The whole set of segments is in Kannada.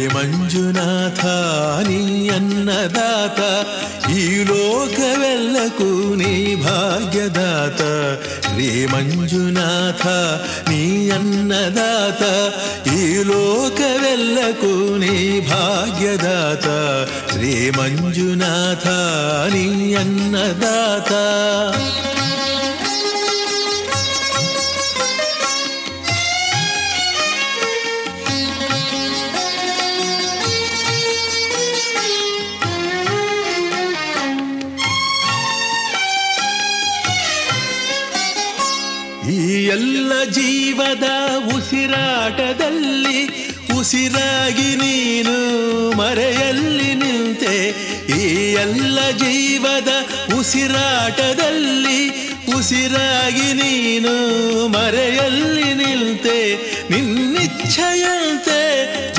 హే మంజునాథ నీ అన్నదాత ఈ లోక వెళ్ళకు నీ భాగ్యదాత. రే మంజునాథ నీ అన్నదాత ఈ లోక వెళ్ళకు నీ భాగ్యదాత. రే మంజునాథ నీ అన్నదాత. ಜೀವದ ಉಸಿರಾಟದಲ್ಲಿ ಉಸಿರಾಗಿ ನೀನು ಮರೆಯಲ್ಲಿ ನಿಂತೆ, ಈ ಎಲ್ಲ ಜೀವದ ಉಸಿರಾಟದಲ್ಲಿ ಉಸಿರಾಗಿ ನೀನು ಮರೆಯಲ್ಲಿ ನಿಲ್ತೆ ನಿನ್ನಿಚ್ಛೆಯಂತೆ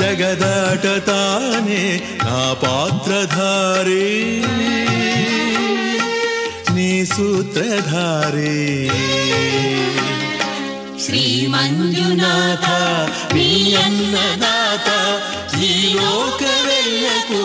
ಜಗದಾಟ ತಾನೆ ನಾ ಪಾತ್ರಧಾರಿ. ನೀ ಸೂತ್ರಧಾರಿ. శ్రీమంజునాథ మీ అన్నదాత ఈ లోక వెళ్ళకు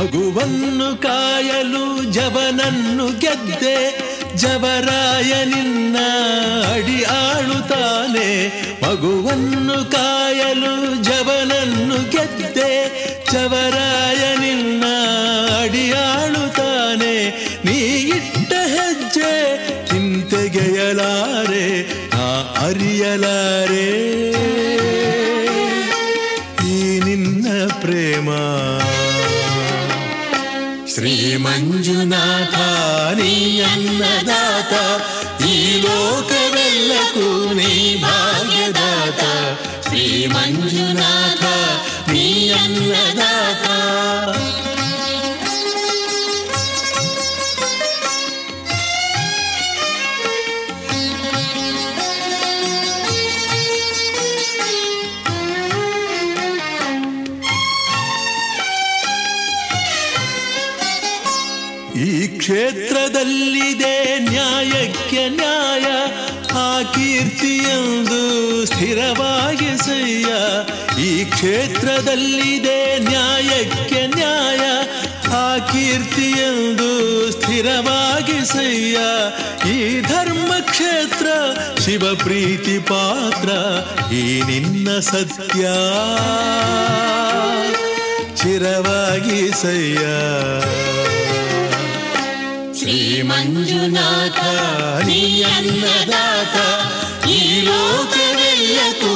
ಮಗುವನ್ನು ಕಾಯಲು ಜವನನ್ನು ಗೆದ್ದೆ, ಜವರಾಯ ನಿನ್ನ ಅಡಿ ಆಳುತ್ತಾನೆ. ಮಗುವನ್ನು ಕಾಯಲು ಜವನನ್ನು ಗೆದ್ದೆ, ಜವರಾಯ ನಿನ್ನ ಅಡಿ ಆಳುತ್ತಾನೆ. ನೀ ಇಟ್ಟ ಹೆಜ್ಜೆ ಹಿಂತೆಗೆಯಲಾರೆ, ನಾ ಅರಿಯಲಾರೆ. ಈ ನಿನ್ನ ಪ್ರೇಮ శ్రీ మంజునాథ నీ అన్నదాత ఈ లోక వెళ్ళకు నీ భాగ్యదాత. శ్రీ మంజునాథ నీ అన్నదాత ಕ್ಷೇತ್ರದಲ್ಲಿದೆ ನ್ಯಾಯಕ್ಕೆ ನ್ಯಾಯ, ಆ ಕೀರ್ತಿಯೊಂದು ಸ್ಥಿರವಾಗಿ ಸಯ್ಯ ಈ ಕ್ಷೇತ್ರದಲ್ಲಿದೆ ನ್ಯಾಯಕ್ಕೆ ನ್ಯಾಯ, ಆ ಕೀರ್ತಿಯೊಂದು ಸ್ಥಿರವಾಗಿ ಸಯ್ಯ ಈ ಧರ್ಮ ಕ್ಷೇತ್ರ ಶಿವ ಪ್ರೀತಿ ಪಾತ್ರ, ಈ ನಿನ್ನ ಸತ್ಯ ಚಿರವಾಗಿ శ్రీ మంజునాథ నీ అన్నదాత ఈ లోక వెళ్ళకు.